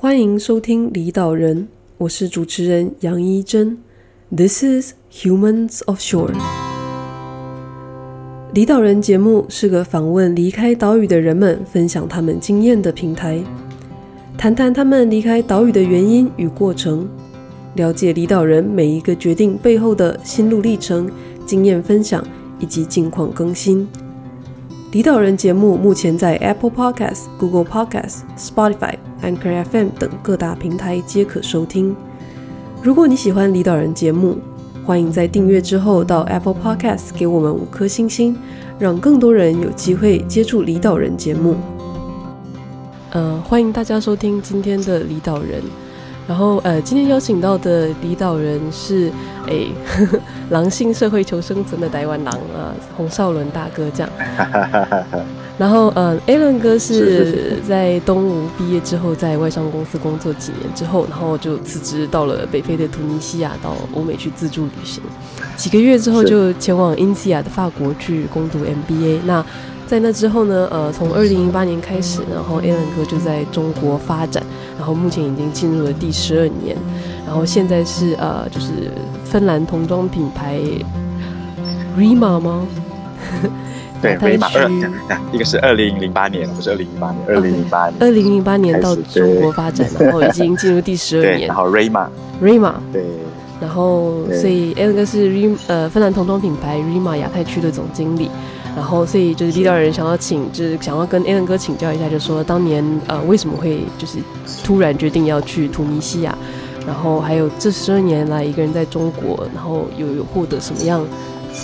欢迎收听离岛人，我是主持人杨一真。This is Humans of Shore。离岛人节目是个访问离开岛屿的人们，分享他们经验的平台，谈谈他们离开岛屿的原因与过程，了解离岛人每一个决定背后的心路历程、经验分享以及近况更新。离岛人节目目前在 Apple Podcast、Google Podcast、Spotify、Anchor FM 等各大平台皆可收听。如果你喜欢离岛人节目，欢迎在订阅之后到 Apple Podcast 给我们五颗星星，让更多人有机会接触离岛人节目。呃，欢迎大家收听今天的离岛人。然后呃，今天邀请到的离岛人是诶，呵呵 狼性社会求生存的台湾狼啊，洪少伦大哥这样。然后呃，Alan 哥是在东吴毕业之后，在外商公司工作几年之后，然后就辞职到了北非的突尼西亚，到欧美去自助旅行。几个月之后就前往因西亚的法国去攻读 MBA。那在那之后呢，呃，从二零零八年开始，然后 Alan 哥就在中国发展。然后目前已经进入了第十二年，然后现在是呃，就是芬兰童装品牌 Rima 吗？对，Rima 二，一个是二零零八年，不是二零零八年，二零零八年，二零零八年到中国发展，然后已经进入第十二年。然后 Rima，Rima，对，然后所以 Alan 哥是 Rima 呃芬兰童装品牌 Rima 亚太区的总经理。然后，所以就是离岛人想要请，就是想要跟 Alan 哥请教一下，就是说当年呃为什么会就是突然决定要去突尼西亚，然后还有这十二年来一个人在中国，然后有有获得什么样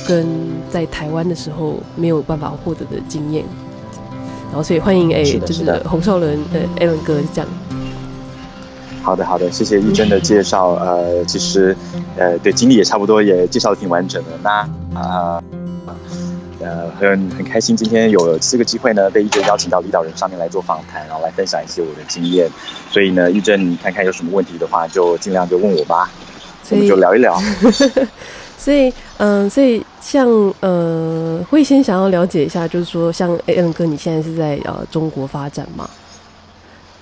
跟在台湾的时候没有办法获得的经验，然后所以欢迎哎就是洪少伦呃 Alan 哥这样。好的好的，谢谢一真的介绍，呃其实呃对经历也差不多也介绍的挺完整的，那啊。呃呃，很很开心，今天有这个机会呢，被玉珍邀请到离岛人上面来做访谈，然后来分享一些我的经验。所以呢，玉珍，你看看有什么问题的话，就尽量就问我吧，我们就聊一聊。所以，嗯、呃，所以像呃，会先想要了解一下，就是说，像 Alan 哥，你现在是在呃中国发展嘛？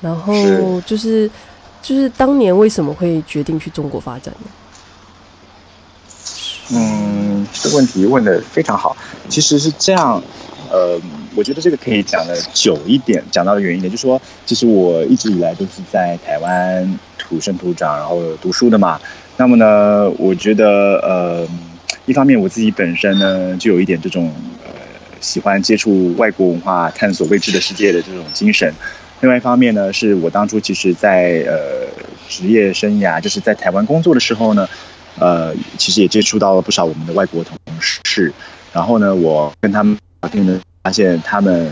然后就是是就是当年为什么会决定去中国发展呢？嗯，这个问题问得非常好。其实是这样，呃，我觉得这个可以讲的久一点，讲到的远一点，就是说，其实我一直以来都是在台湾土生土长，然后读书的嘛。那么呢，我觉得，呃，一方面我自己本身呢，就有一点这种，呃，喜欢接触外国文化、探索未知的世界的这种精神。另外一方面呢，是我当初其实在呃职业生涯，就是在台湾工作的时候呢。呃，其实也接触到了不少我们的外国同事，然后呢，我跟他们聊天呢，发现他们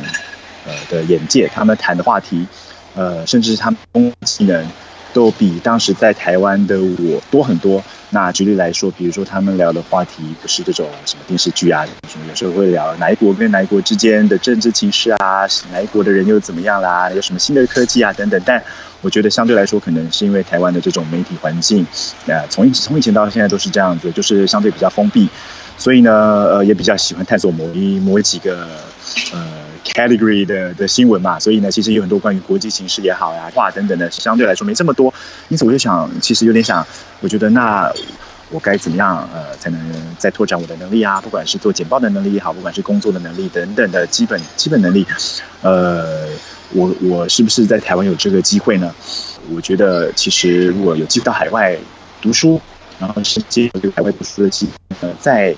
呃的眼界，他们谈的话题，呃，甚至是他们工作技能，都比当时在台湾的我多很多。那举例来说，比如说他们聊的话题不是这种什么电视剧啊，什么有时候会聊哪一国跟哪一国之间的政治情势啊，哪一国的人又怎么样啦，有什么新的科技啊等等。但我觉得相对来说，可能是因为台湾的这种媒体环境，呃，从以从以前到现在都是这样子，就是相对比较封闭，所以呢，呃，也比较喜欢探索某一某几个呃。Category 的的新闻嘛，所以呢，其实有很多关于国际形势也好呀、话等等的，相对来说没这么多。因此，我就想，其实有点想，我觉得那我该怎么样呃，才能再拓展我的能力啊？不管是做简报的能力也好，不管是工作的能力等等的基本基本能力，呃，我我是不是在台湾有这个机会呢？我觉得其实如果有机会到海外读书，然后是接这个海外读书的机会，呃，在。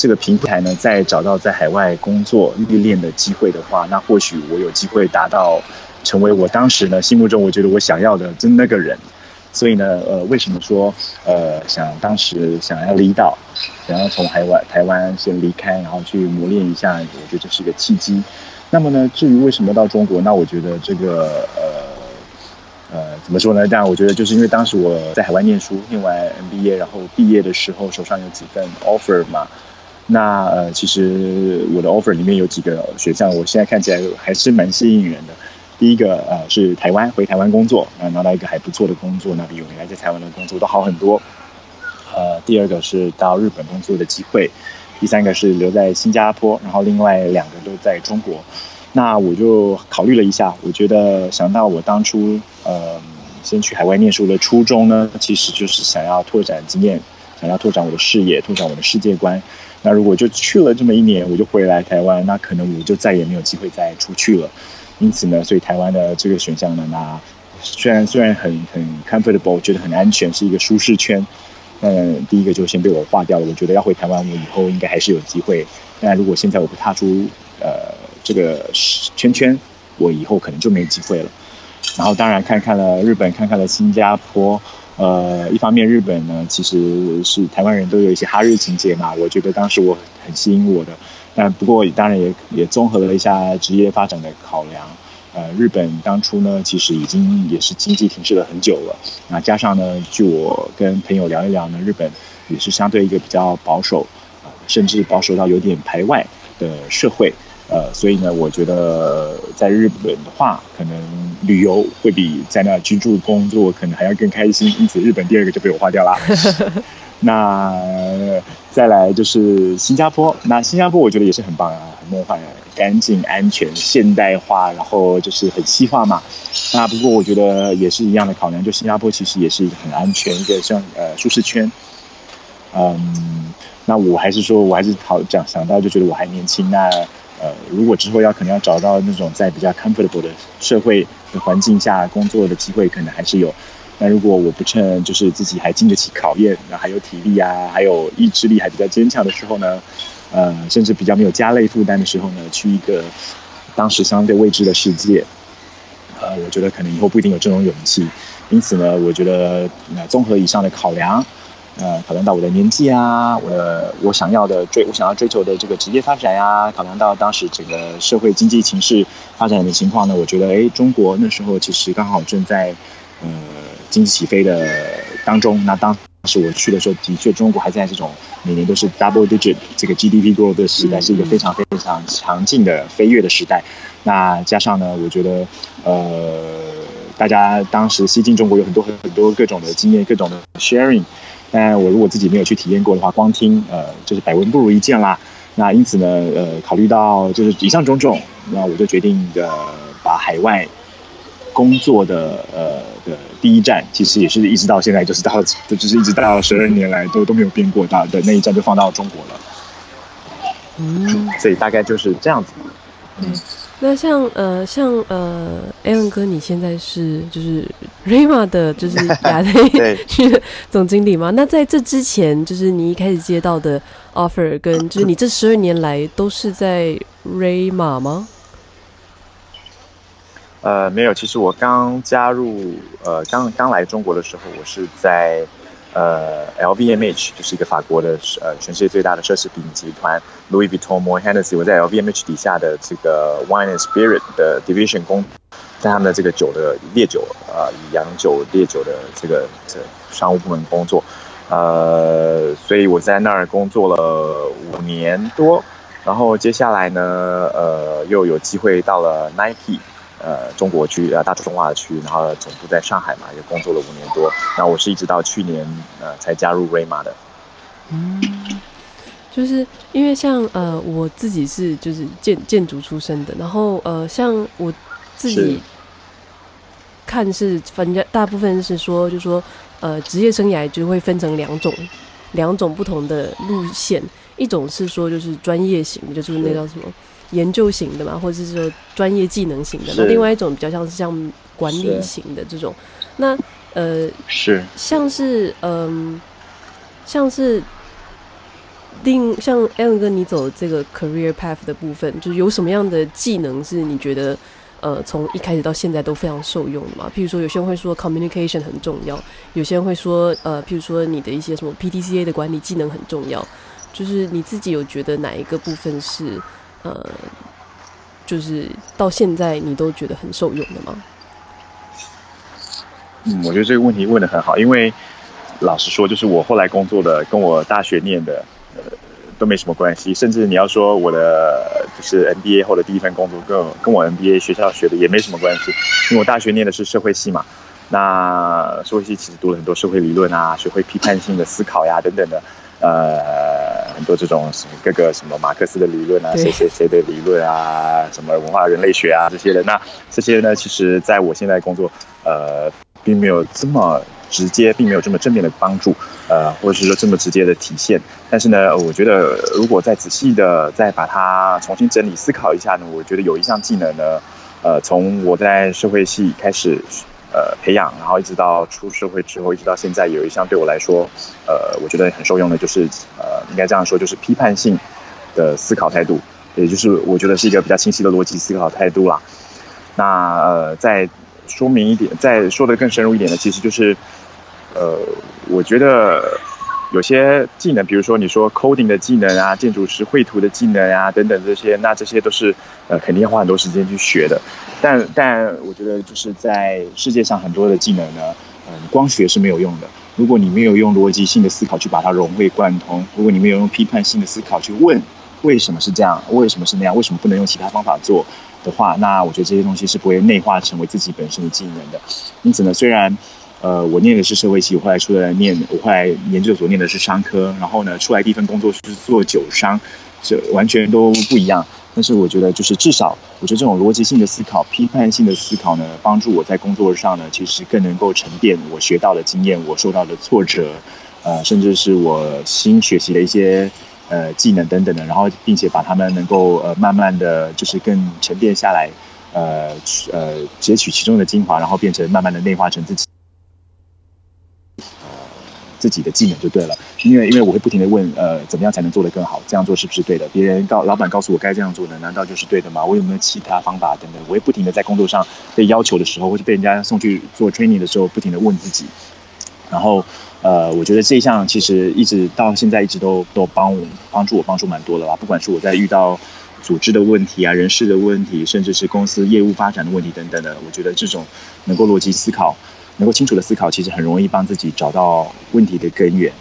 这个平台呢，再找到在海外工作历练的机会的话，那或许我有机会达到成为我当时呢心目中我觉得我想要的就那个人。所以呢，呃，为什么说呃想当时想要离岛，想要从海外台湾先离开，然后去磨练一下，我觉得这是一个契机。那么呢，至于为什么到中国，那我觉得这个呃呃怎么说呢？但我觉得就是因为当时我在海外念书，念完 MBA，然后毕业的时候手上有几份 offer 嘛。那呃，其实我的 offer 里面有几个选项，我现在看起来还是蛮吸引人的。第一个呃是台湾，回台湾工作，呃，拿到一个还不错的工作，那比原来在台湾的工作都好很多。呃，第二个是到日本工作的机会，第三个是留在新加坡，然后另外两个都在中国。那我就考虑了一下，我觉得想到我当初呃先去海外念书的初衷呢，其实就是想要拓展经验，想要拓展我的视野，拓展我的世界观。那如果就去了这么一年，我就回来台湾，那可能我就再也没有机会再出去了。因此呢，所以台湾的这个选项呢，那虽然虽然很很 comfortable，觉得很安全，是一个舒适圈。嗯，第一个就先被我划掉了。我觉得要回台湾，我以后应该还是有机会。但如果现在我不踏出呃这个圈圈，我以后可能就没机会了。然后当然看看了日本，看看了新加坡。呃，一方面日本呢，其实是台湾人都有一些哈日情节嘛，我觉得当时我很吸引我的。但不过当然也也综合了一下职业发展的考量。呃，日本当初呢，其实已经也是经济停滞了很久了。那加上呢，据我跟朋友聊一聊呢，日本也是相对一个比较保守，呃，甚至保守到有点排外的社会。呃，所以呢，我觉得在日本的话，可能旅游会比在那居住工作可能还要更开心。因此，日本第二个就被我划掉了。那再来就是新加坡，那新加坡我觉得也是很棒啊，很梦幻，干净、安全、现代化，然后就是很西化嘛。那不过我觉得也是一样的考量，就新加坡其实也是一个很安全一个像呃舒适圈。嗯，那我还是说我还是好讲想到就觉得我还年轻，那呃如果之后要可能要找到那种在比较 comfortable 的社会的环境下工作的机会，可能还是有。那如果我不趁就是自己还经得起考验，那还有体力啊，还有意志力还比较坚强的时候呢，呃，甚至比较没有家累负担的时候呢，去一个当时相对未知的世界，呃，我觉得可能以后不一定有这种勇气。因此呢，我觉得综合以上的考量，呃，考量到我的年纪啊，我的我想要的追我想要追求的这个职业发展呀、啊，考量到当时整个社会经济情势发展的情况呢，我觉得哎，中国那时候其实刚好正在呃。经济起飞的当中，那当时我去的时候，的确中国还在这种每年都是 double digit 这个 GDP growth 的时代，是一个非常非常强劲的飞跃的时代。那加上呢，我觉得呃，大家当时西进中国有很多很多各种的经验，各种的 sharing。但我如果自己没有去体验过的话，光听呃就是百闻不如一见啦。那因此呢，呃，考虑到就是以上种种，那我就决定的把海外。工作的呃的第一站，其实也是一直到现在，就是到就是一直到十二年来都都没有变过，大的那一站就放到中国了。嗯，所以大概就是这样子。嗯，那像呃像呃，Alan 哥，你现在是就是 Rayma 的，就是 亚太区的总经理吗？那在这之前，就是你一开始接到的 offer，跟就是你这十二年来都是在 Rayma 吗？呃，没有，其实我刚加入，呃，刚刚来中国的时候，我是在呃 LVMH，就是一个法国的呃全世界最大的奢侈品集团 Louis Vuitton、m o h e n n e s s y 我在 LVMH 底下的这个 Wine and Spirit 的 Division 工，在他们的这个酒的烈酒，呃，洋酒烈酒的这个这、商务部门工作，呃，所以我在那儿工作了五年多，然后接下来呢，呃，又有机会到了 Nike。呃，中国区呃，大中华区，然后总部在上海嘛，也工作了五年多。那我是一直到去年呃才加入 Rayma 的。嗯，就是因为像呃我自己是就是建建筑出身的，然后呃像我自己看是反正大部分是说，就是说呃职业生涯就会分成两种两种不同的路线，一种是说就是专业型的，就是那叫什么？研究型的嘛，或者是说专业技能型的，那另外一种比较像是像管理型的这种，那呃是像是嗯、呃、像是另像 Alan 哥你走这个 career path 的部分，就是有什么样的技能是你觉得呃从一开始到现在都非常受用的嘛？譬如说有些人会说 communication 很重要，有些人会说呃譬如说你的一些什么 PTCA 的管理技能很重要，就是你自己有觉得哪一个部分是？呃，就是到现在你都觉得很受用的吗？嗯，我觉得这个问题问得很好，因为老实说，就是我后来工作的跟我大学念的呃都没什么关系，甚至你要说我的就是 MBA 后的第一份工作跟跟我 MBA 学校学的也没什么关系，因为我大学念的是社会系嘛，那社会系其实读了很多社会理论啊，学会批判性的思考呀等等的。呃，很多这种什么各个什么马克思的理论啊，谁谁谁的理论啊，什么文化人类学啊这些的，那这些呢，其实在我现在工作，呃，并没有这么直接，并没有这么正面的帮助，呃，或者是说这么直接的体现。但是呢，我觉得如果再仔细的再把它重新整理思考一下呢，我觉得有一项技能呢，呃，从我在社会系开始呃培养，然后一直到出社会之后，一直到现在，有一项对我来说，呃，我觉得很受用的，就是呃，应该这样说，就是批判性的思考态度，也就是我觉得是一个比较清晰的逻辑思考态度啦。那呃，再说明一点，再说的更深入一点的，其实就是，呃，我觉得有些技能，比如说你说 coding 的技能啊，建筑师绘图的技能啊，等等这些，那这些都是呃肯定要花很多时间去学的。但但我觉得就是在世界上很多的技能呢，嗯、光学是没有用的。如果你没有用逻辑性的思考去把它融会贯通，如果你没有用批判性的思考去问为什么是这样，为什么是那样，为什么不能用其他方法做的话，那我觉得这些东西是不会内化成为自己本身的技能的。因此呢，虽然呃我念的是社会系，我后来出来念，我后来研究所念的是商科，然后呢出来第一份工作是做酒商，这完全都不一样。但是我觉得就是至少，我觉得这种逻辑性的思考、批判性的思考呢，帮助我在工作上呢，其实更能够沉淀我学到的经验，我受到的挫折，呃，甚至是我新学习的一些。呃，技能等等的，然后并且把他们能够呃慢慢的就是更沉淀下来，呃呃截取其中的精华，然后变成慢慢的内化成自己，自己的技能就对了。因为因为我会不停的问，呃，怎么样才能做得更好？这样做是不是对的？别人告老板告诉我该这样做的，难道就是对的吗？我有没有其他方法等等？我会不停的在工作上被要求的时候，或者被人家送去做 training 的时候，不停的问自己，然后。呃，我觉得这一项其实一直到现在一直都都帮我帮助我帮助蛮多的啦。不管是我在遇到组织的问题啊、人事的问题，甚至是公司业务发展的问题等等的，我觉得这种能够逻辑思考、能够清楚的思考，其实很容易帮自己找到问题的根源。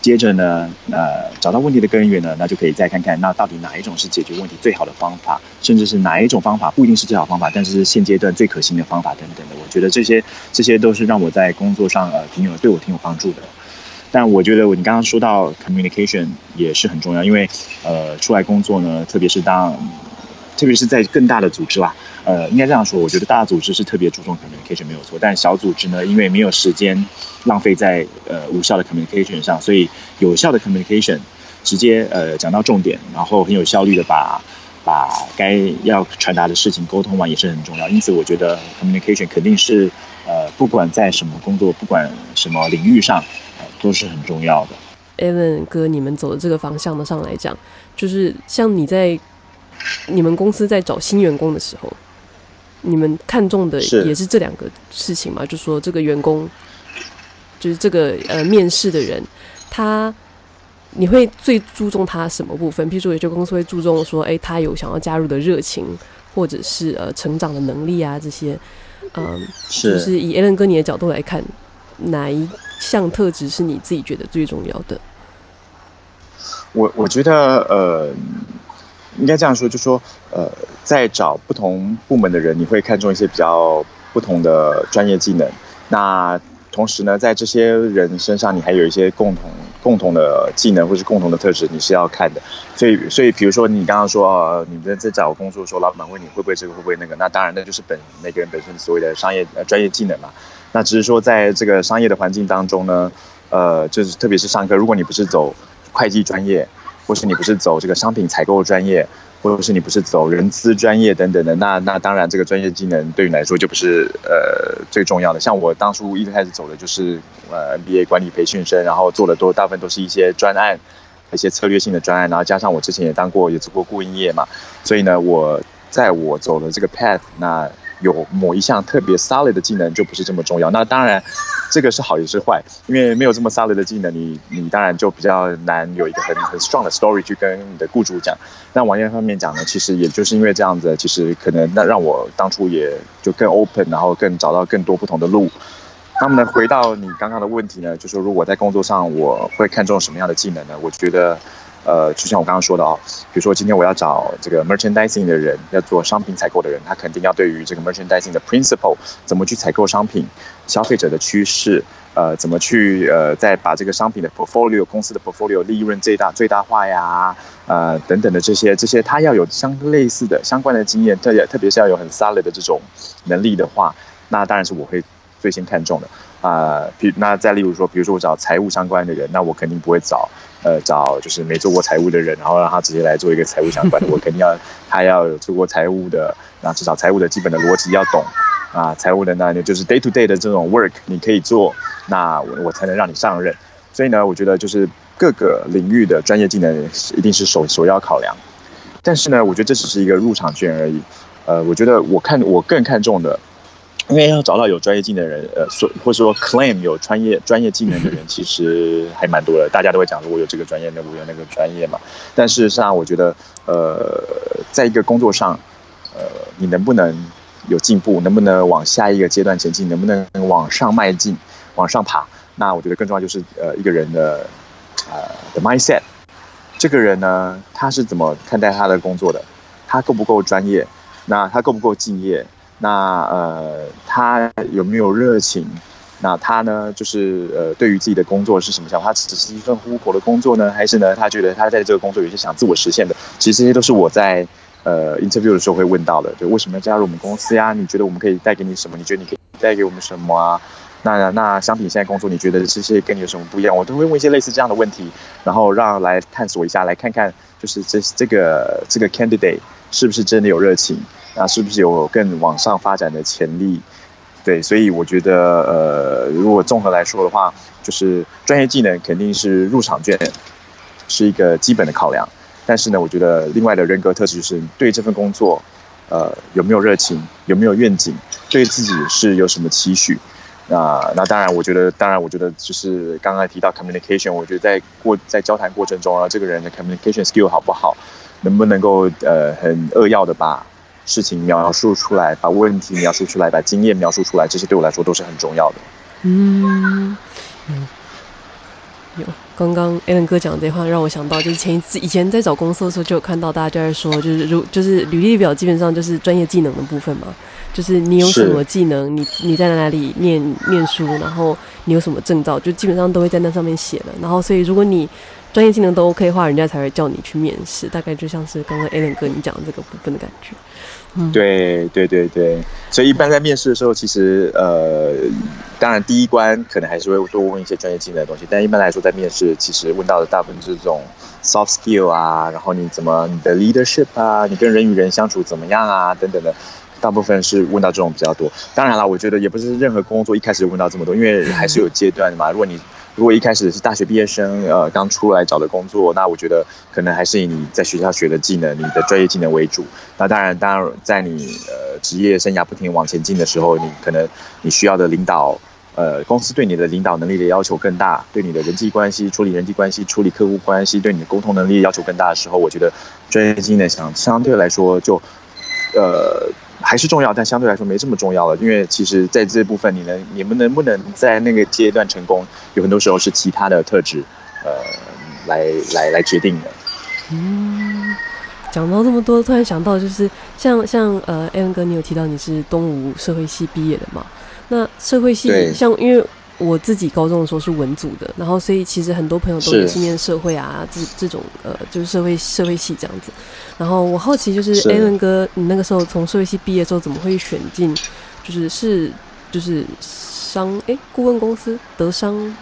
接着呢，呃，找到问题的根源呢，那就可以再看看，那到底哪一种是解决问题最好的方法，甚至是哪一种方法不一定是最好方法，但是现阶段最可行的方法等等的。我觉得这些这些都是让我在工作上呃挺有对我挺有帮助的。但我觉得我你刚刚说到 communication 也是很重要，因为呃出来工作呢，特别是当。特别是在更大的组织啦，呃，应该这样说，我觉得大组织是特别注重 communication 没有错，但小组织呢，因为没有时间浪费在呃无效的 communication 上，所以有效的 communication 直接呃讲到重点，然后很有效率的把把该要传达的事情沟通完也是很重要。因此，我觉得 communication 肯定是呃不管在什么工作，不管什么领域上，呃，都是很重要的。Alan 哥，你们走的这个方向的上来讲，就是像你在。你们公司在找新员工的时候，你们看重的也是这两个事情嘛？就说这个员工，就是这个呃面试的人，他你会最注重他什么部分？譬如说有些公司会注重说，哎，他有想要加入的热情，或者是呃成长的能力啊这些，嗯、呃，就是以 Alan 哥你的角度来看，哪一项特质是你自己觉得最重要的？我我觉得呃。应该这样说，就说，呃，在找不同部门的人，你会看重一些比较不同的专业技能。那同时呢，在这些人身上，你还有一些共同共同的技能或是共同的特质，你是要看的。所以，所以比如说你刚刚说，呃，你们在找工作的时候，老板问你会不会这个会不会那个，那当然那就是本每个人本身所谓的商业呃专业技能嘛。那只是说在这个商业的环境当中呢，呃，就是特别是上课，如果你不是走会计专业。或是你不是走这个商品采购专业，或者是你不是走人资专业等等的，那那当然这个专业技能对你来说就不是呃最重要的。像我当初一开始走的就是呃 MBA 管理培训生，然后做的多大部分都是一些专案，一些策略性的专案，然后加上我之前也当过也做过顾问业嘛，所以呢我在我走的这个 path 那。有某一项特别 solid 的技能就不是这么重要。那当然，这个是好也是坏，因为没有这么 solid 的技能，你你当然就比较难有一个很很 strong 的 story 去跟你的雇主讲。那往另一方面讲呢，其实也就是因为这样子，其实可能那让我当初也就更 open，然后更找到更多不同的路。那么呢，回到你刚刚的问题呢，就说如果在工作上我会看重什么样的技能呢？我觉得。呃，就像我刚刚说的哦，比如说今天我要找这个 merchandising 的人，要做商品采购的人，他肯定要对于这个 merchandising 的 principle，怎么去采购商品，消费者的趋势，呃，怎么去呃，再把这个商品的 portfolio 公司的 portfolio 利润最大最大化呀，呃，等等的这些这些，他要有相类似的相关的经验，特别特别是要有很 solid 的这种能力的话，那当然是我会最先看重的啊。比、那再例如说，比如说我找财务相关的人，那我肯定不会找呃找就是没做过财务的人，然后让他直接来做一个财务相关的。我肯定要他要有做过财务的，那至少财务的基本的逻辑要懂啊。财务的那就是 day to day 的这种 work 你可以做，那我我才能让你上任。所以呢，我觉得就是各个领域的专业技能一定是首首要考量。但是呢，我觉得这只是一个入场券而已。呃，我觉得我看我更看重的，因为要找到有专业技能的人，呃，说或者说 claim 有专业专业技能的人，其实还蛮多的。大家都会讲说，我有这个专业，那我有那个专业嘛。但事实上，我觉得，呃，在一个工作上，呃，你能不能有进步，能不能往下一个阶段前进，能不能往上迈进，往上爬？那我觉得更重要就是，呃，一个人的，呃，的 mindset。这个人呢，他是怎么看待他的工作的？他够不够专业？那他够不够敬业？那呃，他有没有热情？那他呢，就是呃，对于自己的工作是什么想法？他只是一份糊口的工作呢，还是呢，他觉得他在这个工作有些想自我实现的？其实这些都是我在呃 interview 的时候会问到的。就为什么要加入我们公司呀？你觉得我们可以带给你什么？你觉得你可以带给我们什么啊？那那相比现在工作，你觉得这些跟你有什么不一样？我都会问一些类似这样的问题，然后让来探索一下，来看看就是这这个这个 candidate 是不是真的有热情，那，是不是有更往上发展的潜力？对，所以我觉得呃，如果综合来说的话，就是专业技能肯定是入场券，是一个基本的考量。但是呢，我觉得另外的人格特质就是对这份工作，呃，有没有热情，有没有愿景，对自己是有什么期许。那那当然，我觉得当然，我觉得就是刚刚提到 communication，我觉得在过在交谈过程中啊，这个人的 communication skill 好不好，能不能够呃很扼要的把事情描述出来，把问题描述出来，把经验描述出来，这些对我来说都是很重要的。嗯嗯，有刚刚 Alan 哥讲的这话让我想到，就是前一次以前在找工作的时候就有看到大家就在说，就是如就是履历表基本上就是专业技能的部分嘛。就是你有什么技能，你你在哪里念念书，然后你有什么证照，就基本上都会在那上面写的。然后，所以如果你专业技能都 OK 的话，人家才会叫你去面试。大概就像是刚刚 Alan 哥你讲的这个部分的感觉。对对对对。所以一般在面试的时候，其实呃，当然第一关可能还是会多问一些专业技能的东西。但一般来说，在面试其实问到的大部分是这种 soft skill 啊，然后你怎么你的 leadership 啊，你跟人与人相处怎么样啊，等等的。大部分是问到这种比较多，当然了，我觉得也不是任何工作一开始问到这么多，因为还是有阶段的嘛。如果你如果一开始是大学毕业生，呃，刚出来找的工作，那我觉得可能还是以你在学校学的技能、你的专业技能为主。那当然，当然在你呃职业生涯不停往前进的时候，你可能你需要的领导，呃，公司对你的领导能力的要求更大，对你的人际关系、处理人际关系、处理客户关系，对你的沟通能力要求更大的时候，我觉得专业技能相相对来说就呃。还是重要，但相对来说没这么重要了。因为其实在这部分，你能你们能不能在那个阶段成功，有很多时候是其他的特质，呃，来来来决定的。嗯，讲到这么多，突然想到就是像像呃，Alan 哥，你有提到你是东吴社会系毕业的嘛？那社会系像因为。我自己高中的时候是文组的，然后所以其实很多朋友都是念社会啊，这这种呃就是社会社会系这样子。然后我好奇就是 Alan 哥，你那个时候从社会系毕业之后，怎么会选进就是是就是商哎顾问公司德商？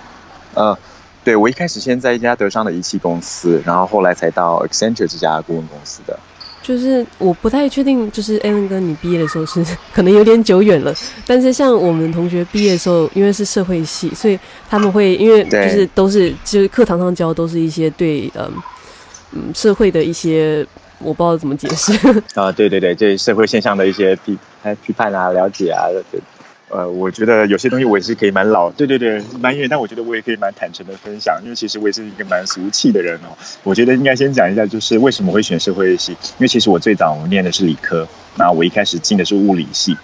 呃，对，我一开始先在一家德商的仪器公司，然后后来才到 Accenture 这家顾问公司的。就是我不太确定，就是 Alan 哥，你毕业的时候是 可能有点久远了。但是像我们同学毕业的时候，因为是社会系，所以他们会因为就是都是就是课堂上教都是一些对嗯嗯社会的一些我不知道怎么解释 啊，对对对，对社会现象的一些批批判啊、了解啊。呃，我觉得有些东西我也是可以蛮老，对对对，蛮远，但我觉得我也可以蛮坦诚的分享，因为其实我也是一个蛮俗气的人哦。我觉得应该先讲一下，就是为什么会选社会系，因为其实我最早我念的是理科，那我一开始进的是物理系，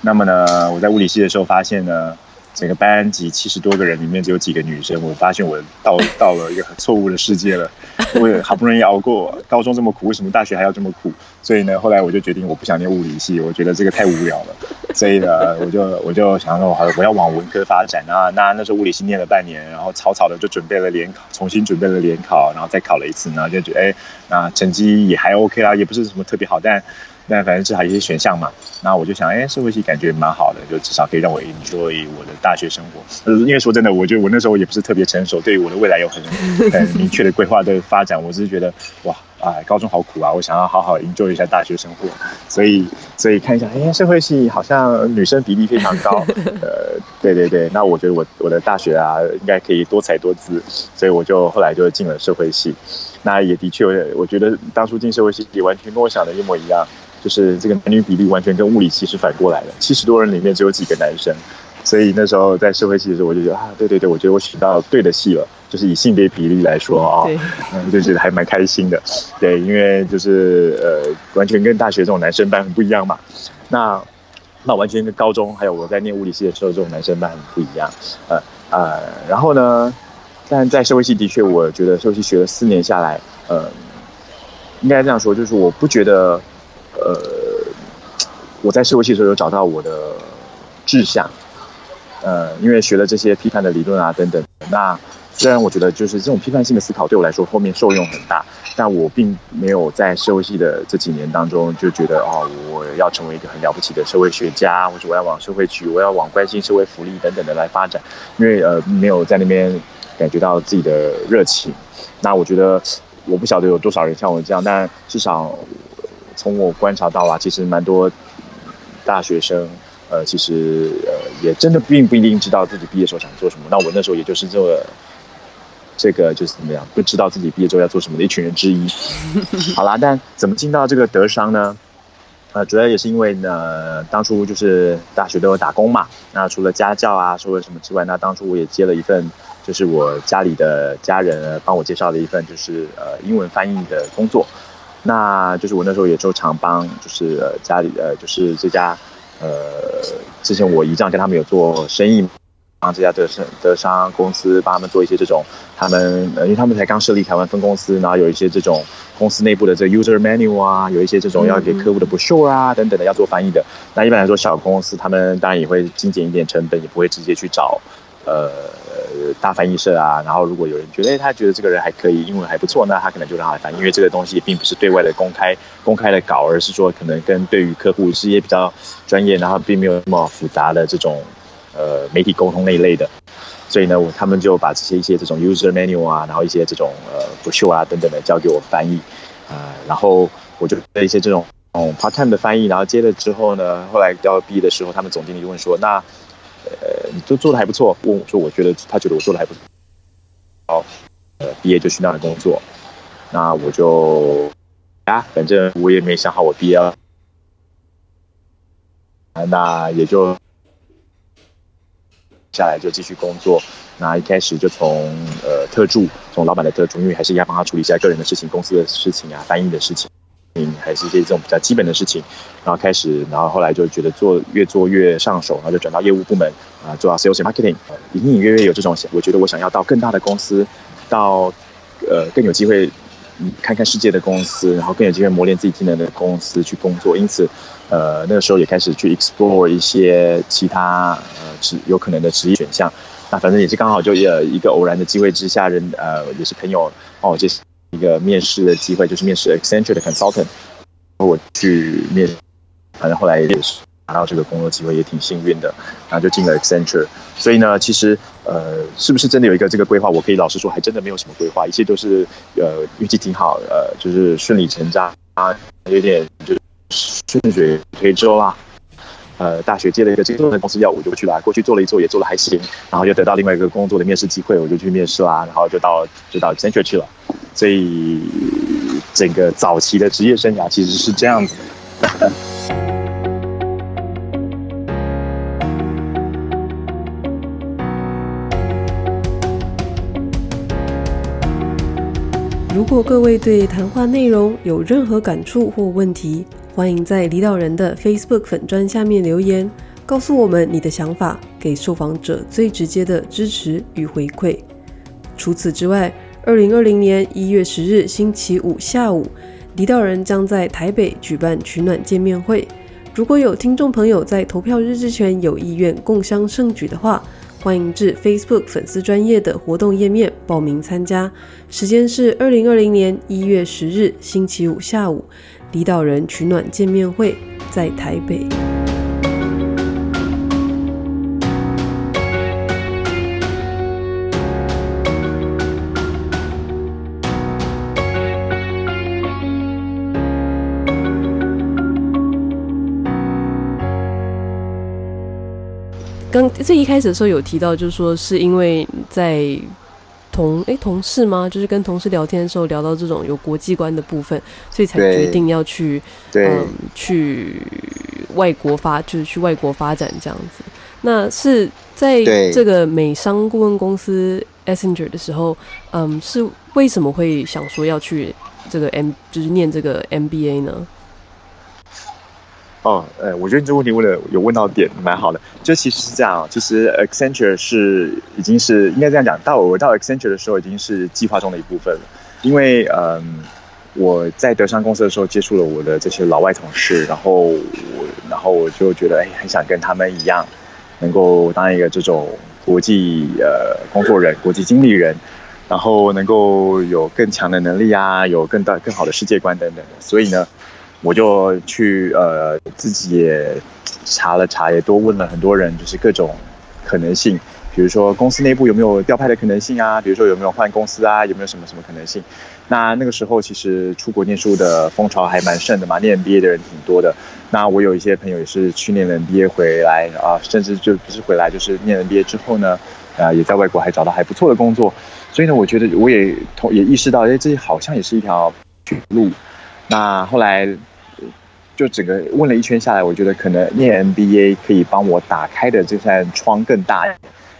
那么呢，我在物理系的时候发现呢。整个班级七十多个人里面只有几个女生，我发现我到到了一个很错误的世界了。我也好不容易熬过高中这么苦，为什么大学还要这么苦？所以呢，后来我就决定我不想念物理系，我觉得这个太无聊了。所以呢，我就我就想说，好，我要往文科发展啊。那那时候物理系念了半年，然后草草的就准备了联考，重新准备了联考，然后再考了一次，然后就觉得哎，那成绩也还 OK 啦，也不是什么特别好，但但反正至少有一些选项嘛。那我就想，哎，社会系感觉蛮好的，就至少可以让我 enjoy 我的大学生活。呃，因为说真的，我觉得我那时候也不是特别成熟，对于我的未来有很很明确的规划的发展。我只是觉得，哇，哎，高中好苦啊，我想要好好 enjoy 一下大学生活。所以，所以看一下，哎，社会系好像女生比例非常高。呃，对对对，那我觉得我我的大学啊，应该可以多才多姿，所以我就后来就进了社会系。那也的确，我觉得当初进社会系也完全跟我想的一模一样，就是这个男女比例完全跟物理系是反过来的，七十多人里面只有几个男生，所以那时候在社会系的时候，我就觉得啊，对对对，我觉得我选到对的系了，就是以性别比例来说啊，嗯，就觉得还蛮开心的，对，因为就是呃，完全跟大学这种男生班很不一样嘛，那那完全跟高中还有我在念物理系的时候这种男生班很不一样，呃呃，然后呢？但在社会系的确，我觉得社会系学了四年下来，呃，应该这样说，就是我不觉得，呃，我在社会系的时候有找到我的志向，呃，因为学了这些批判的理论啊等等。那虽然我觉得就是这种批判性的思考对我来说后面受用很大，但我并没有在社会系的这几年当中就觉得哦，我要成为一个很了不起的社会学家，或者我要往社会局，我要往关心社会福利等等的来发展，因为呃，没有在那边。感觉到自己的热情，那我觉得我不晓得有多少人像我这样，但至少从我观察到啊，其实蛮多大学生，呃，其实呃也真的并不一定知道自己毕业时候想做什么。那我那时候也就是这个这个就是怎么样，不知道自己毕业之后要做什么的一群人之一。好啦，但怎么进到这个德商呢？呃，主要也是因为呢，当初就是大学都有打工嘛。那除了家教啊，说了什么之外，那当初我也接了一份。就是我家里的家人帮我介绍了一份就是呃英文翻译的工作，那就是我那时候也周常帮就是呃家里呃就是这家呃之前我姨丈跟他们有做生意，帮这家德商德商公司帮他们做一些这种他们因为他们才刚设立台湾分公司，然后有一些这种公司内部的这 user menu 啊，有一些这种要给客户的 brochure 啊等等的要做翻译的。那一般来说小公司他们当然也会精简一点成本，也不会直接去找呃。大翻译社啊，然后如果有人觉得，哎，他觉得这个人还可以，英文还不错，那他可能就让他翻译，因为这个东西也并不是对外的公开公开的稿，而是说可能跟对于客户是一些比较专业，然后并没有那么复杂的这种呃媒体沟通那一类的，所以呢，他们就把这些一些这种 user manual 啊，然后一些这种呃 brochure 啊等等的交给我翻译啊、然后我就做一些这种嗯 part time 的翻译，然后接了之后呢，后来要毕业的时候，他们总经理就问说，那。呃，你都做的还不错。问我说，我觉得他觉得我做的还不错。好，呃，毕业就去那里工作。那我就啊，反正我也没想好我毕业了。那也就下来就继续工作。那一开始就从呃特助，从老板的特助，因为还是要帮他处理一下个人的事情、公司的事情啊、翻译的事情。嗯，还是一些这种比较基本的事情，然后开始，然后后来就觉得做越做越上手，然后就转到业务部门啊，做到 sales and marketing，隐隐约约有这种想，我觉得我想要到更大的公司，到呃更有机会看看世界的公司，然后更有机会磨练自己技能的公司去工作，因此呃那个时候也开始去 explore 一些其他呃职有可能的职业选项，那反正也是刚好就呃一个偶然的机会之下，人呃也是朋友帮我介绍。一个面试的机会，就是面试 Accenture 的 consultant，我去面，反正后来也是拿到这个工作机会，也挺幸运的，然后就进了 Accenture。所以呢，其实呃，是不是真的有一个这个规划？我可以老实说，还真的没有什么规划，一切都是呃运气挺好，呃，就是顺理成章啊，有点就是顺水推舟啦。呃，大学接了一个这个公司要我就去了，过去做了一做也做的还行，然后又得到另外一个工作的面试机会，我就去面试啦，然后就到就到 Accenture 去了。所以整个早期的职业生涯其实是这样子的。如果各位对谈话内容有任何感触或问题，欢迎在离岛人的 Facebook 粉专下面留言，告诉我们你的想法，给受访者最直接的支持与回馈。除此之外，二零二零年一月十日星期五下午，离岛人将在台北举办取暖见面会。如果有听众朋友在投票日之前有意愿共襄盛举的话，欢迎至 Facebook 粉丝专业的活动页面报名参加。时间是二零二零年一月十日星期五下午。离岛人取暖见面会在台北。刚最一开始的时候有提到，就是说是因为在同诶同事吗？就是跟同事聊天的时候聊到这种有国际观的部分，所以才决定要去嗯去外国发，就是去外国发展这样子。那是在这个美商顾问公司 Accenture 的时候，嗯，是为什么会想说要去这个 M 就是念这个 MBA 呢？哦，呃，我觉得你这个问题问的有问到点，蛮好的。就其实是这样，其实 Accenture 是已经是应该这样讲，到我到 Accenture 的时候已经是计划中的一部分了。因为嗯，我在德商公司的时候接触了我的这些老外同事，然后我然后我就觉得哎，很想跟他们一样，能够当一个这种国际呃工作人、国际经理人，然后能够有更强的能力啊，有更大更好的世界观等等的。所以呢。我就去呃自己也查了查，也多问了很多人，就是各种可能性，比如说公司内部有没有调派的可能性啊，比如说有没有换公司啊，有没有什么什么可能性。那那个时候其实出国念书的风潮还蛮盛的嘛，念 MBA 的人挺多的。那我有一些朋友也是去念了 MBA 回来啊，甚至就不是回来，就是念了 MBA 之后呢，啊也在外国还找到还不错的工作。所以呢，我觉得我也同也意识到，哎，这好像也是一条路。那后来。就整个问了一圈下来，我觉得可能念 MBA 可以帮我打开的这扇窗更大，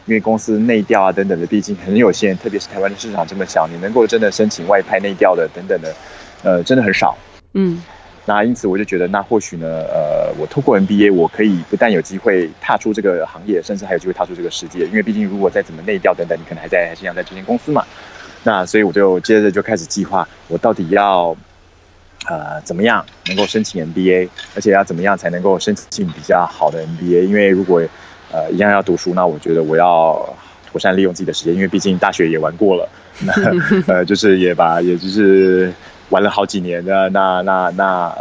因为公司内调啊等等的，毕竟很有限，特别是台湾的市场这么小，你能够真的申请外派内调的等等的，呃，真的很少。嗯，那因此我就觉得，那或许呢，呃，我透过 MBA，我可以不但有机会踏出这个行业，甚至还有机会踏出这个世界，因为毕竟如果再怎么内调等等，你可能还在还是想在这间公司嘛。那所以我就接着就开始计划，我到底要。呃，怎么样能够申请 MBA？而且要怎么样才能够申请比较好的 MBA？因为如果呃一样要读书，那我觉得我要妥善利用自己的时间，因为毕竟大学也玩过了，那 呃就是也把也就是玩了好几年的，那那那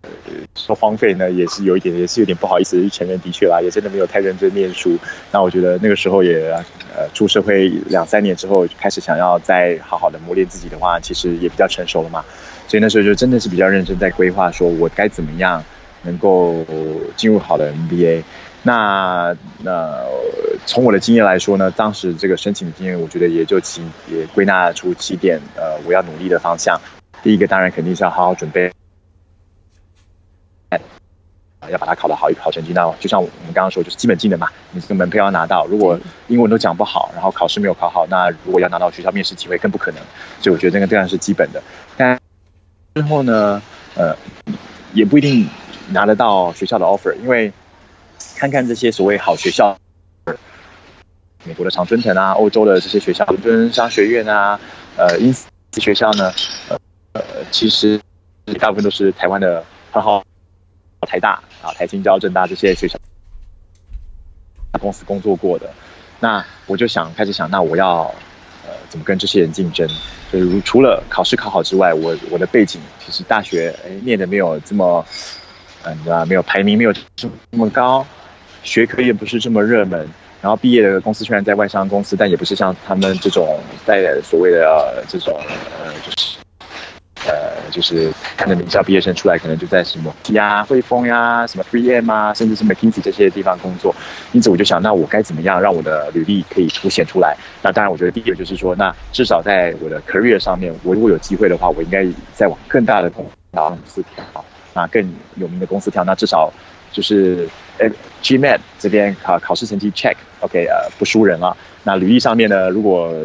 呃说荒废呢，也是有一点也是有点不好意思去承认，的确啦，也真的没有太认真念书。那我觉得那个时候也呃出社会两三年之后，开始想要再好好的磨练自己的话，其实也比较成熟了嘛。所以那时候就真的是比较认真在规划，说我该怎么样能够进入好的 MBA。那那从我的经验来说呢，当时这个申请的经验，我觉得也就几也归纳出几点，呃，我要努力的方向。第一个当然肯定是要好好准备，要把它考得好，一个好成绩。那就像我们刚刚说，就是基本技能嘛，你这个门票要拿到。如果英文都讲不好，然后考试没有考好，那如果要拿到学校面试机会更不可能。所以我觉得这个当然是基本的，但。之后呢，呃，也不一定拿得到学校的 offer，因为看看这些所谓好学校，美国的常春藤啊，欧洲的这些学校，伦敦商学院啊，呃，因此学校呢，呃，其实大部分都是台湾的很好，台大啊，台清交、政大这些学校公司工作过的，那我就想开始想，那我要。怎么跟这些人竞争？就如除了考试考好之外，我我的背景其实大学哎念的没有这么，嗯，对吧？没有排名没有这么高，学科也不是这么热门。然后毕业的公司虽然在外商公司，但也不是像他们这种在所谓的这种呃就是。呃，就是看着名校毕业生出来，可能就在什么呀、汇丰呀、什么 3M 啊，甚至是 McKinsey 这些地方工作。因此，我就想，那我该怎么样让我的履历可以凸显出来？那当然，我觉得第一个就是说，那至少在我的 career 上面，我如果有机会的话，我应该再往更大的公司跳，那更有名的公司跳。那至少就是，呃，GMAT 这边考考试成绩 check，OK，呃，不输人了。那履历上面呢，如果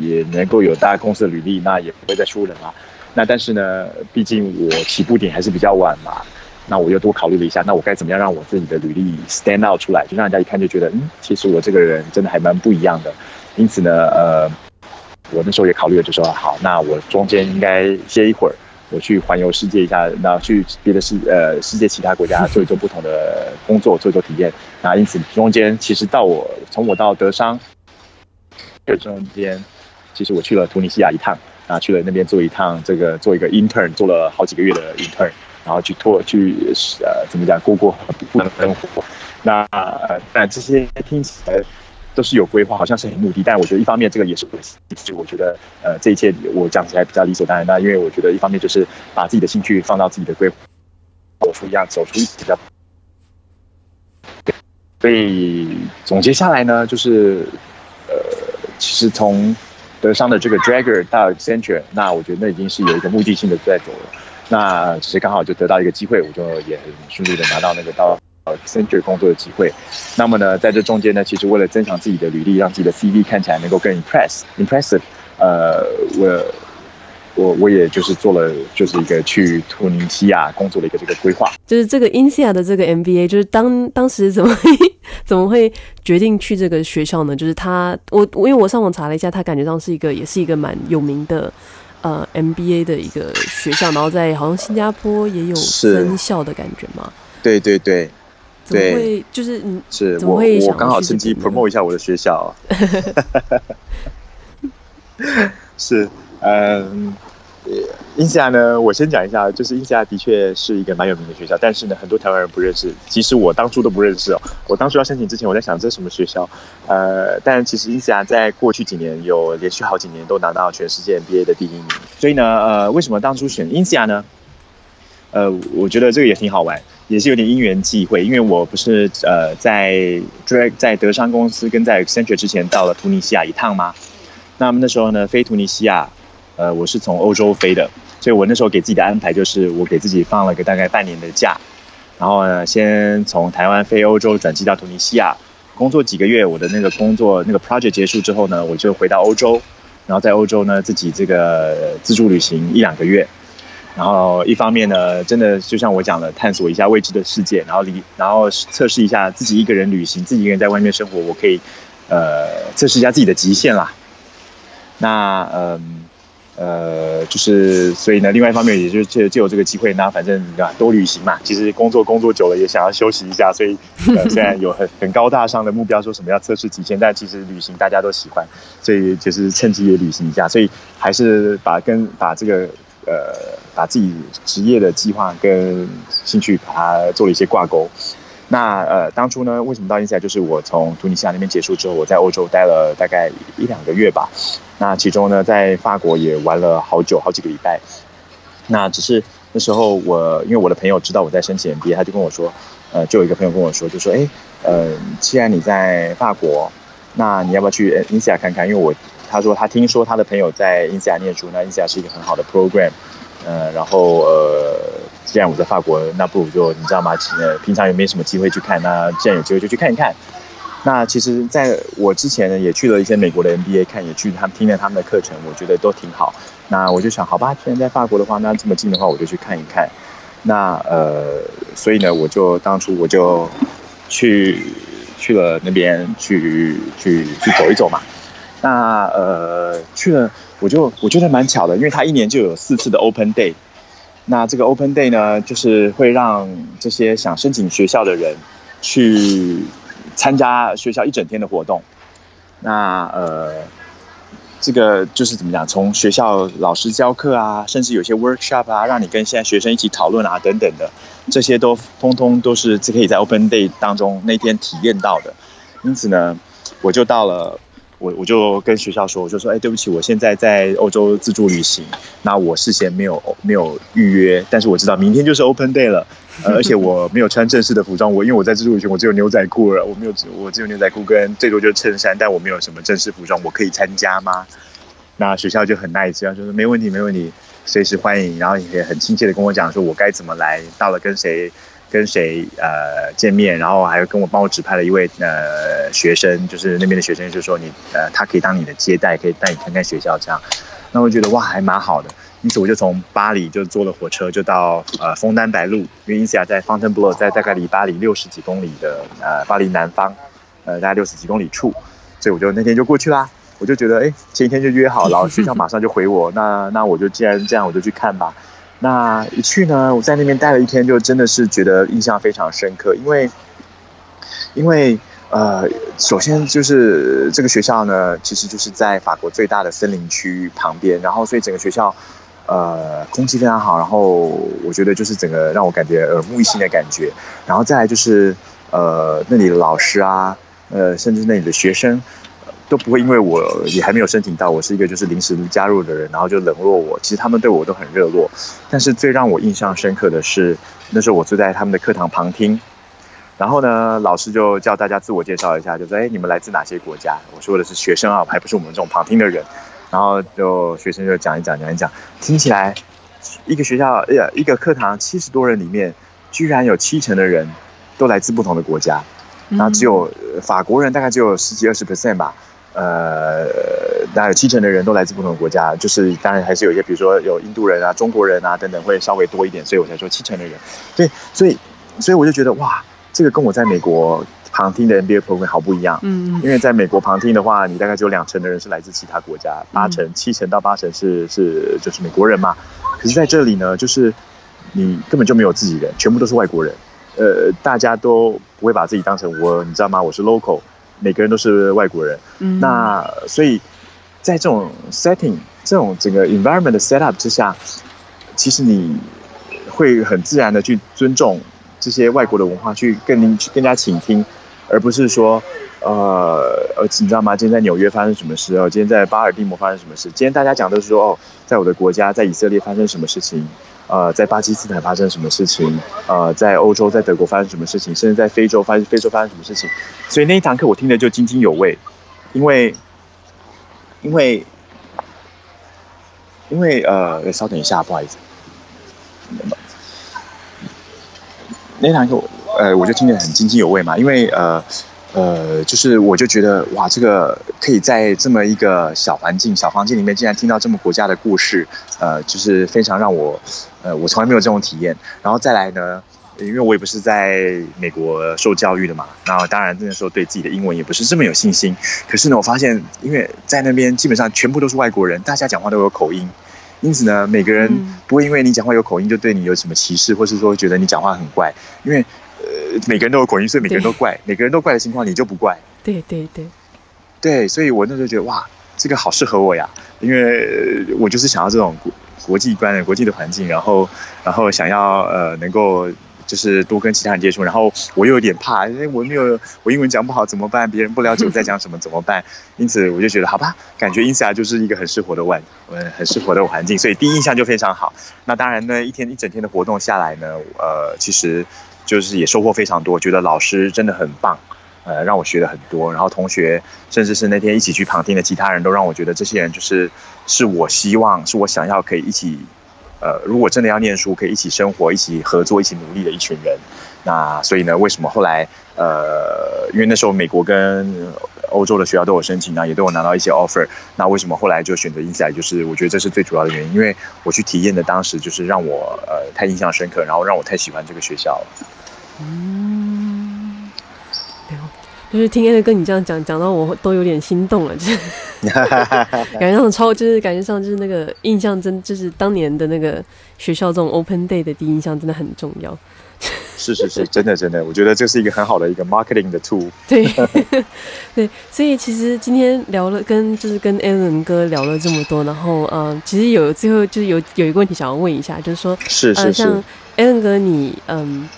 也能够有大公司的履历，那也不会再输人了。那但是呢，毕竟我起步点还是比较晚嘛，那我又多考虑了一下，那我该怎么样让我自己的履历 stand out 出来，就让人家一看就觉得，嗯，其实我这个人真的还蛮不一样的。因此呢，呃，我那时候也考虑了，就说好，那我中间应该歇一会儿，我去环游世界一下，那去别的世呃世界其他国家做一做不同的工作，做一做体验。那因此中间其实到我从我到德商这中间，其实我去了突尼西亚一趟。啊，去了那边做一趟，这个做一个 intern，做了好几个月的 intern。然后去拓去呃怎么讲过过不能生活。那呃那这些听起来都是有规划，好像是很目的，但我觉得一方面这个也是我，所以我觉得呃这一切我讲起来比较理所当然。那因为我觉得一方面就是把自己的兴趣放到自己的规划，走出一样走出比较。所以总结下来呢，就是呃其实从德商的这个 Dragger 到 Accenture，那我觉得那已经是有一个目的性的在走了。那其实刚好就得到一个机会，我就也很顺利的拿到那个到。Accenture 工作的机会，那么呢，在这中间呢，其实为了增强自己的履历，让自己的 CV 看起来能够更 impress impressive，呃，我我我也就是做了就是一个去突尼西亚工作的一个这个规划。就是这个 INSEAD 的这个 MBA，就是当当时怎么会 怎么会决定去这个学校呢？就是他，我我因为我上网查了一下，他感觉上是一个也是一个蛮有名的呃 MBA 的一个学校，然后在好像新加坡也有分校的感觉嘛。对对对。怎么会，就是你是我我刚好趁机 promote 一下我的学校，是嗯，INSEAD 呢，我先讲一下，就是 INSEAD 的确是一个蛮有名的学校，但是呢，很多台湾人不认识，其实我当初都不认识哦。我当初要申请之前，我在想这是什么学校，呃，但其实 INSEAD 在过去几年有连续好几年都拿到全世界 MBA 的第一名，所以呢，呃，为什么当初选 INSEAD 呢？呃，我觉得这个也挺好玩。也是有点因缘际会，因为我不是呃在 Drag 在德商公司跟在 Accenture 之前到了突尼西亚一趟吗？那么那时候呢，飞突尼西亚，呃，我是从欧洲飞的，所以我那时候给自己的安排就是我给自己放了个大概半年的假，然后呢，先从台湾飞欧洲转机到突尼西亚工作几个月，我的那个工作那个 project 结束之后呢，我就回到欧洲，然后在欧洲呢自己这个自助旅行一两个月。然后一方面呢，真的就像我讲的，探索一下未知的世界，然后离，然后测试一下自己一个人旅行，自己一个人在外面生活，我可以，呃，测试一下自己的极限啦。那嗯呃，呃，就是所以呢，另外一方面，也就是借借有这个机会，那反正对吧，多旅行嘛。其实工作工作久了，也想要休息一下，所以呃，虽然有很很高大上的目标，说什么要测试极限，但其实旅行大家都喜欢，所以就是趁机也旅行一下，所以还是把跟把这个。呃，把自己职业的计划跟兴趣把它做了一些挂钩。那呃，当初呢，为什么到现在？就是我从突尼西亚那边结束之后，我在欧洲待了大概一两个月吧。那其中呢，在法国也玩了好久，好几个礼拜。那只是那时候我，因为我的朋友知道我在申请 MBA，他就跟我说，呃，就有一个朋友跟我说，就说，哎，呃，既然你在法国，那你要不要去 INSEAD 看看？因为我。他说他听说他的朋友在英塞念书，那英塞是一个很好的 program，呃，然后呃，既然我在法国，那不如就你知道吗？呃，平常也没什么机会去看，那既然有机会就去看一看。那其实在我之前呢，也去了一些美国的 NBA 看，也去他们听了他们的课程，我觉得都挺好。那我就想，好吧，既然在法国的话，那这么近的话，我就去看一看。那呃，所以呢，我就当初我就去去了那边去去去走一走嘛。那呃去了，我就我觉得蛮巧的，因为他一年就有四次的 Open Day。那这个 Open Day 呢，就是会让这些想申请学校的人去参加学校一整天的活动。那呃，这个就是怎么讲？从学校老师教课啊，甚至有些 workshop 啊，让你跟现在学生一起讨论啊，等等的，这些都通通都是可以在 Open Day 当中那天体验到的。因此呢，我就到了。我我就跟学校说，我就说，哎，对不起，我现在在欧洲自助旅行，那我事先没有没有预约，但是我知道明天就是 Open Day 了，而且我没有穿正式的服装，我因为我在自助旅行，我只有牛仔裤了，我没有我只有牛仔裤跟最多就是衬衫，但我没有什么正式服装，我可以参加吗？那学校就很 nice，就说没问题，没问题，随时欢迎，然后也很亲切的跟我讲说我该怎么来，到了跟谁。跟谁呃见面，然后还跟我帮我指派了一位呃学生，就是那边的学生，就说你呃他可以当你的接待，可以带你看看学校这样。那我觉得哇还蛮好的，因此我就从巴黎就坐了火车就到呃枫丹白露，因为 INSEAD 在 Fontainebleau，在大概离巴黎六十几公里的呃巴黎南方，呃大概六十几公里处，所以我就那天就过去啦。我就觉得哎前一天就约好，然后学校马上就回我，那那我就既然这样，我就去看吧。那一去呢，我在那边待了一天，就真的是觉得印象非常深刻，因为，因为呃，首先就是这个学校呢，其实就是在法国最大的森林区旁边，然后所以整个学校，呃，空气非常好，然后我觉得就是整个让我感觉耳目一新的感觉。然后再来就是呃，那里的老师啊，呃，甚至那里的学生。都不会因为我也还没有申请到，我是一个就是临时加入的人，然后就冷落我。其实他们对我都很热络，但是最让我印象深刻的是，那时候我坐在他们的课堂旁听，然后呢，老师就叫大家自我介绍一下，就说：“哎，你们来自哪些国家？”我说的是学生啊，还不是我们这种旁听的人。然后就学生就讲一讲，讲一讲，听起来一个学校，呀，一个课堂七十多人里面，居然有七成的人都来自不同的国家，然后只有法国人大概只有十几二十 percent 吧。呃，大概有七成的人都来自不同的国家，就是当然还是有一些，比如说有印度人啊、中国人啊等等，会稍微多一点，所以我才说七成的人。对，所以所以我就觉得哇，这个跟我在美国旁听的 NBA program 好不一样。嗯，因为在美国旁听的话，你大概只有两成的人是来自其他国家，八成、七成到八成是是就是美国人嘛。可是在这里呢，就是你根本就没有自己人，全部都是外国人。呃，大家都不会把自己当成我，你知道吗？我是 local。每个人都是外国人，嗯，那所以在这种 setting、这种整个 environment 的 setup 之下，其实你会很自然的去尊重这些外国的文化，去更去更加倾听，而不是说，呃，呃，你知道吗？今天在纽约发生什么事？哦，今天在巴尔的摩发生什么事？今天大家讲都是说，哦，在我的国家，在以色列发生什么事情？呃，在巴基斯坦发生什么事情？呃，在欧洲，在德国发生什么事情？甚至在非洲发生非洲发生什么事情？所以那一堂课我听得就津津有味，因为，因为，因为呃，稍等一下，不好意思，那堂课呃，我就听得很津津有味嘛，因为呃。呃，就是我就觉得哇，这个可以在这么一个小环境、小房间里面，竟然听到这么国家的故事，呃，就是非常让我，呃，我从来没有这种体验。然后再来呢，因为我也不是在美国受教育的嘛，那当然那个时候对自己的英文也不是这么有信心。可是呢，我发现因为在那边基本上全部都是外国人，大家讲话都有口音，因此呢，每个人不会因为你讲话有口音就对你有什么歧视，或是说觉得你讲话很怪，因为。呃，每个人都有口音，所以每个人都怪，每个人都怪的情况，你就不怪。对对对，对，所以我那时候觉得哇，这个好适合我呀，因为我就是想要这种国国际观的国际的环境，然后然后想要呃能够就是多跟其他人接触，然后我又有点怕，因为我没有我英文讲不好怎么办？别人不了解我在讲什么怎么办？因此我就觉得好吧，感觉 INSEAD 就是一个很适合的环，嗯，很适合的环境，所以第一印象就非常好。那当然呢，一天一整天的活动下来呢，呃，其实。就是也收获非常多，觉得老师真的很棒，呃，让我学了很多。然后同学，甚至是那天一起去旁听的其他人都让我觉得这些人就是是我希望，是我想要可以一起，呃，如果真的要念书，可以一起生活、一起合作、一起努力的一群人。那所以呢，为什么后来，呃，因为那时候美国跟欧洲的学校都有申请，呢，也都有拿到一些 offer。那为什么后来就选择 INSEAD？就是我觉得这是最主要的原因，因为我去体验的当时就是让我呃太印象深刻，然后让我太喜欢这个学校了。嗯，就是听 Alan 跟你这样讲，讲到我都有点心动了，就是 感觉上超，就是感觉上就是那个印象真，就是当年的那个学校这种 Open Day 的第一印象真的很重要。是是是，真的真的，我觉得这是一个很好的一个 marketing 的 tool。对 对，所以其实今天聊了跟就是跟 Alan 哥聊了这么多，然后嗯、呃，其实有最后就是有有一个问题想要问一下，就是说是是是，呃、像 Alan 哥你嗯。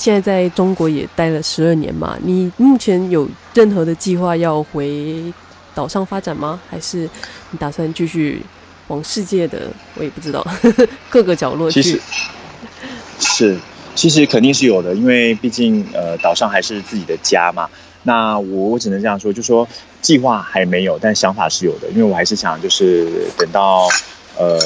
现在在中国也待了十二年嘛，你目前有任何的计划要回岛上发展吗？还是你打算继续往世界的，我也不知道 各个角落去？其实是，其实肯定是有的，因为毕竟呃岛上还是自己的家嘛。那我我只能这样说，就说计划还没有，但想法是有的，因为我还是想就是等到呃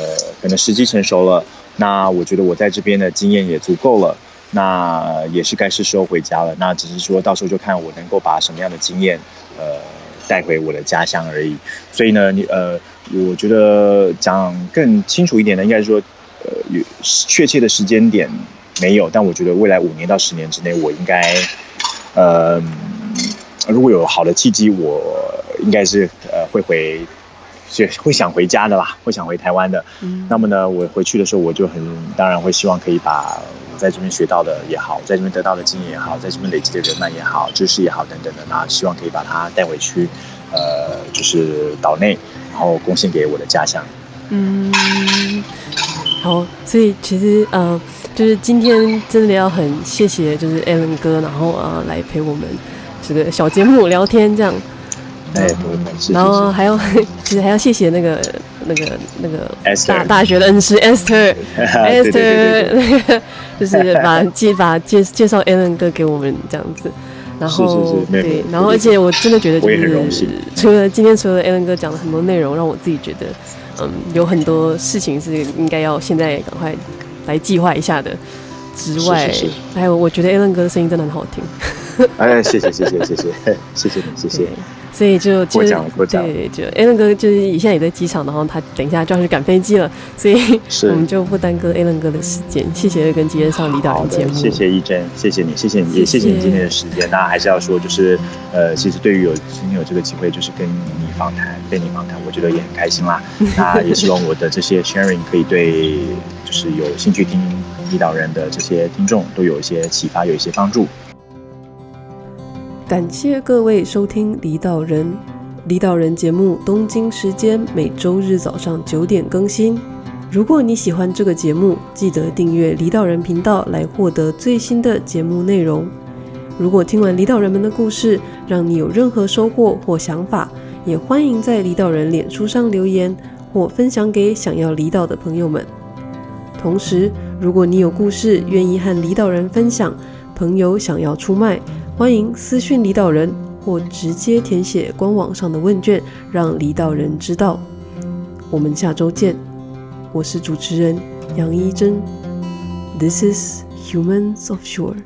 可能时机成熟了，那我觉得我在这边的经验也足够了。那也是该是时候回家了。那只是说到时候就看我能够把什么样的经验，呃，带回我的家乡而已。所以呢，你呃，我觉得讲更清楚一点呢，应该是说，呃，确切的时间点没有，但我觉得未来五年到十年之内，我应该，呃，如果有好的契机，我应该是呃会回。是会想回家的啦，会想回台湾的。嗯，那么呢，我回去的时候，我就很当然会希望可以把我在这边学到的也好，在这边得到的经验也好，在这边累积的人脉也好，知识也好等等的，那希望可以把它带回去，呃，就是岛内，然后贡献给我的家乡。嗯，好，所以其实呃，就是今天真的要很谢谢，就是 Alan 哥，然后啊来陪我们这个小节目聊天这样。哎，然后还要 其实还要谢谢那个那个那个大大学的恩师 Esther，Esther 那个就是把介把介介绍 Alan 哥给我们这样子。然后对，然后而且我真的觉得，就是除了今天除了 Alan 哥讲了很多内容，让我自己觉得，嗯，有很多事情是应该要现在赶快来计划一下的之外，是是是还有我觉得 Alan 哥的声音真的很好听。哎，谢谢谢谢谢谢谢谢你谢谢。所以就就过对，就 Alan 哥就是现在也在机场，然后他等一下就要去赶飞机了，所以我们就不耽搁 Alan 哥的时间。谢谢跟今天上李导的节目，谢谢一真，谢谢你，谢谢你，也谢谢你今天的时间。那还是要说，就是呃，其实对于有今天有这个机会，就是跟你访谈，被你访谈，我觉得也很开心啦。那也希望我的这些 sharing 可以对就是有兴趣听李导人的这些听众都有一些启发，有一些帮助。感谢各位收听《离岛人》，离岛人节目东京时间每周日早上九点更新。如果你喜欢这个节目，记得订阅离岛人频道来获得最新的节目内容。如果听完离岛人们的故事，让你有任何收获或想法，也欢迎在离岛人脸书上留言或分享给想要离岛的朋友们。同时，如果你有故事愿意和离岛人分享，朋友想要出卖。欢迎私讯离岛人，或直接填写官网上的问卷，让离岛人知道。我们下周见，我是主持人杨一真。This is Humans of Shore。